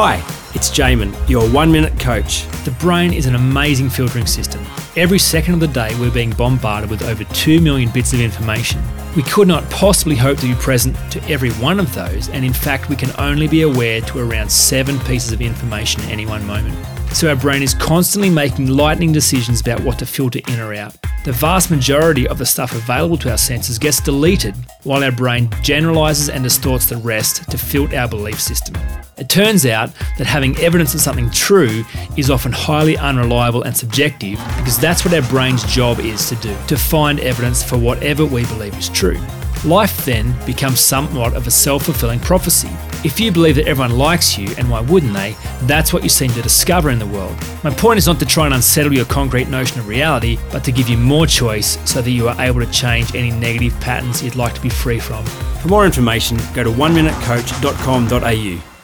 Hi, it's Jaemin, your one minute coach. The brain is an amazing filtering system. Every second of the day, we're being bombarded with over 2 million bits of information. We could not possibly hope to be present to every one of those, and in fact, we can only be aware to around seven pieces of information at any one moment. So our brain is constantly making lightning decisions about what to filter in or out. The vast majority of the stuff available to our senses gets deleted, while our brain generalizes and distorts the rest to filter our belief system. It turns out that having evidence of something true is often highly unreliable and subjective because that's what our brain's job is to do to find evidence for whatever we believe is true. Life then becomes somewhat of a self fulfilling prophecy. If you believe that everyone likes you, and why wouldn't they, that's what you seem to discover in the world. My point is not to try and unsettle your concrete notion of reality, but to give you more choice so that you are able to change any negative patterns you'd like to be free from. For more information, go to oneminutecoach.com.au.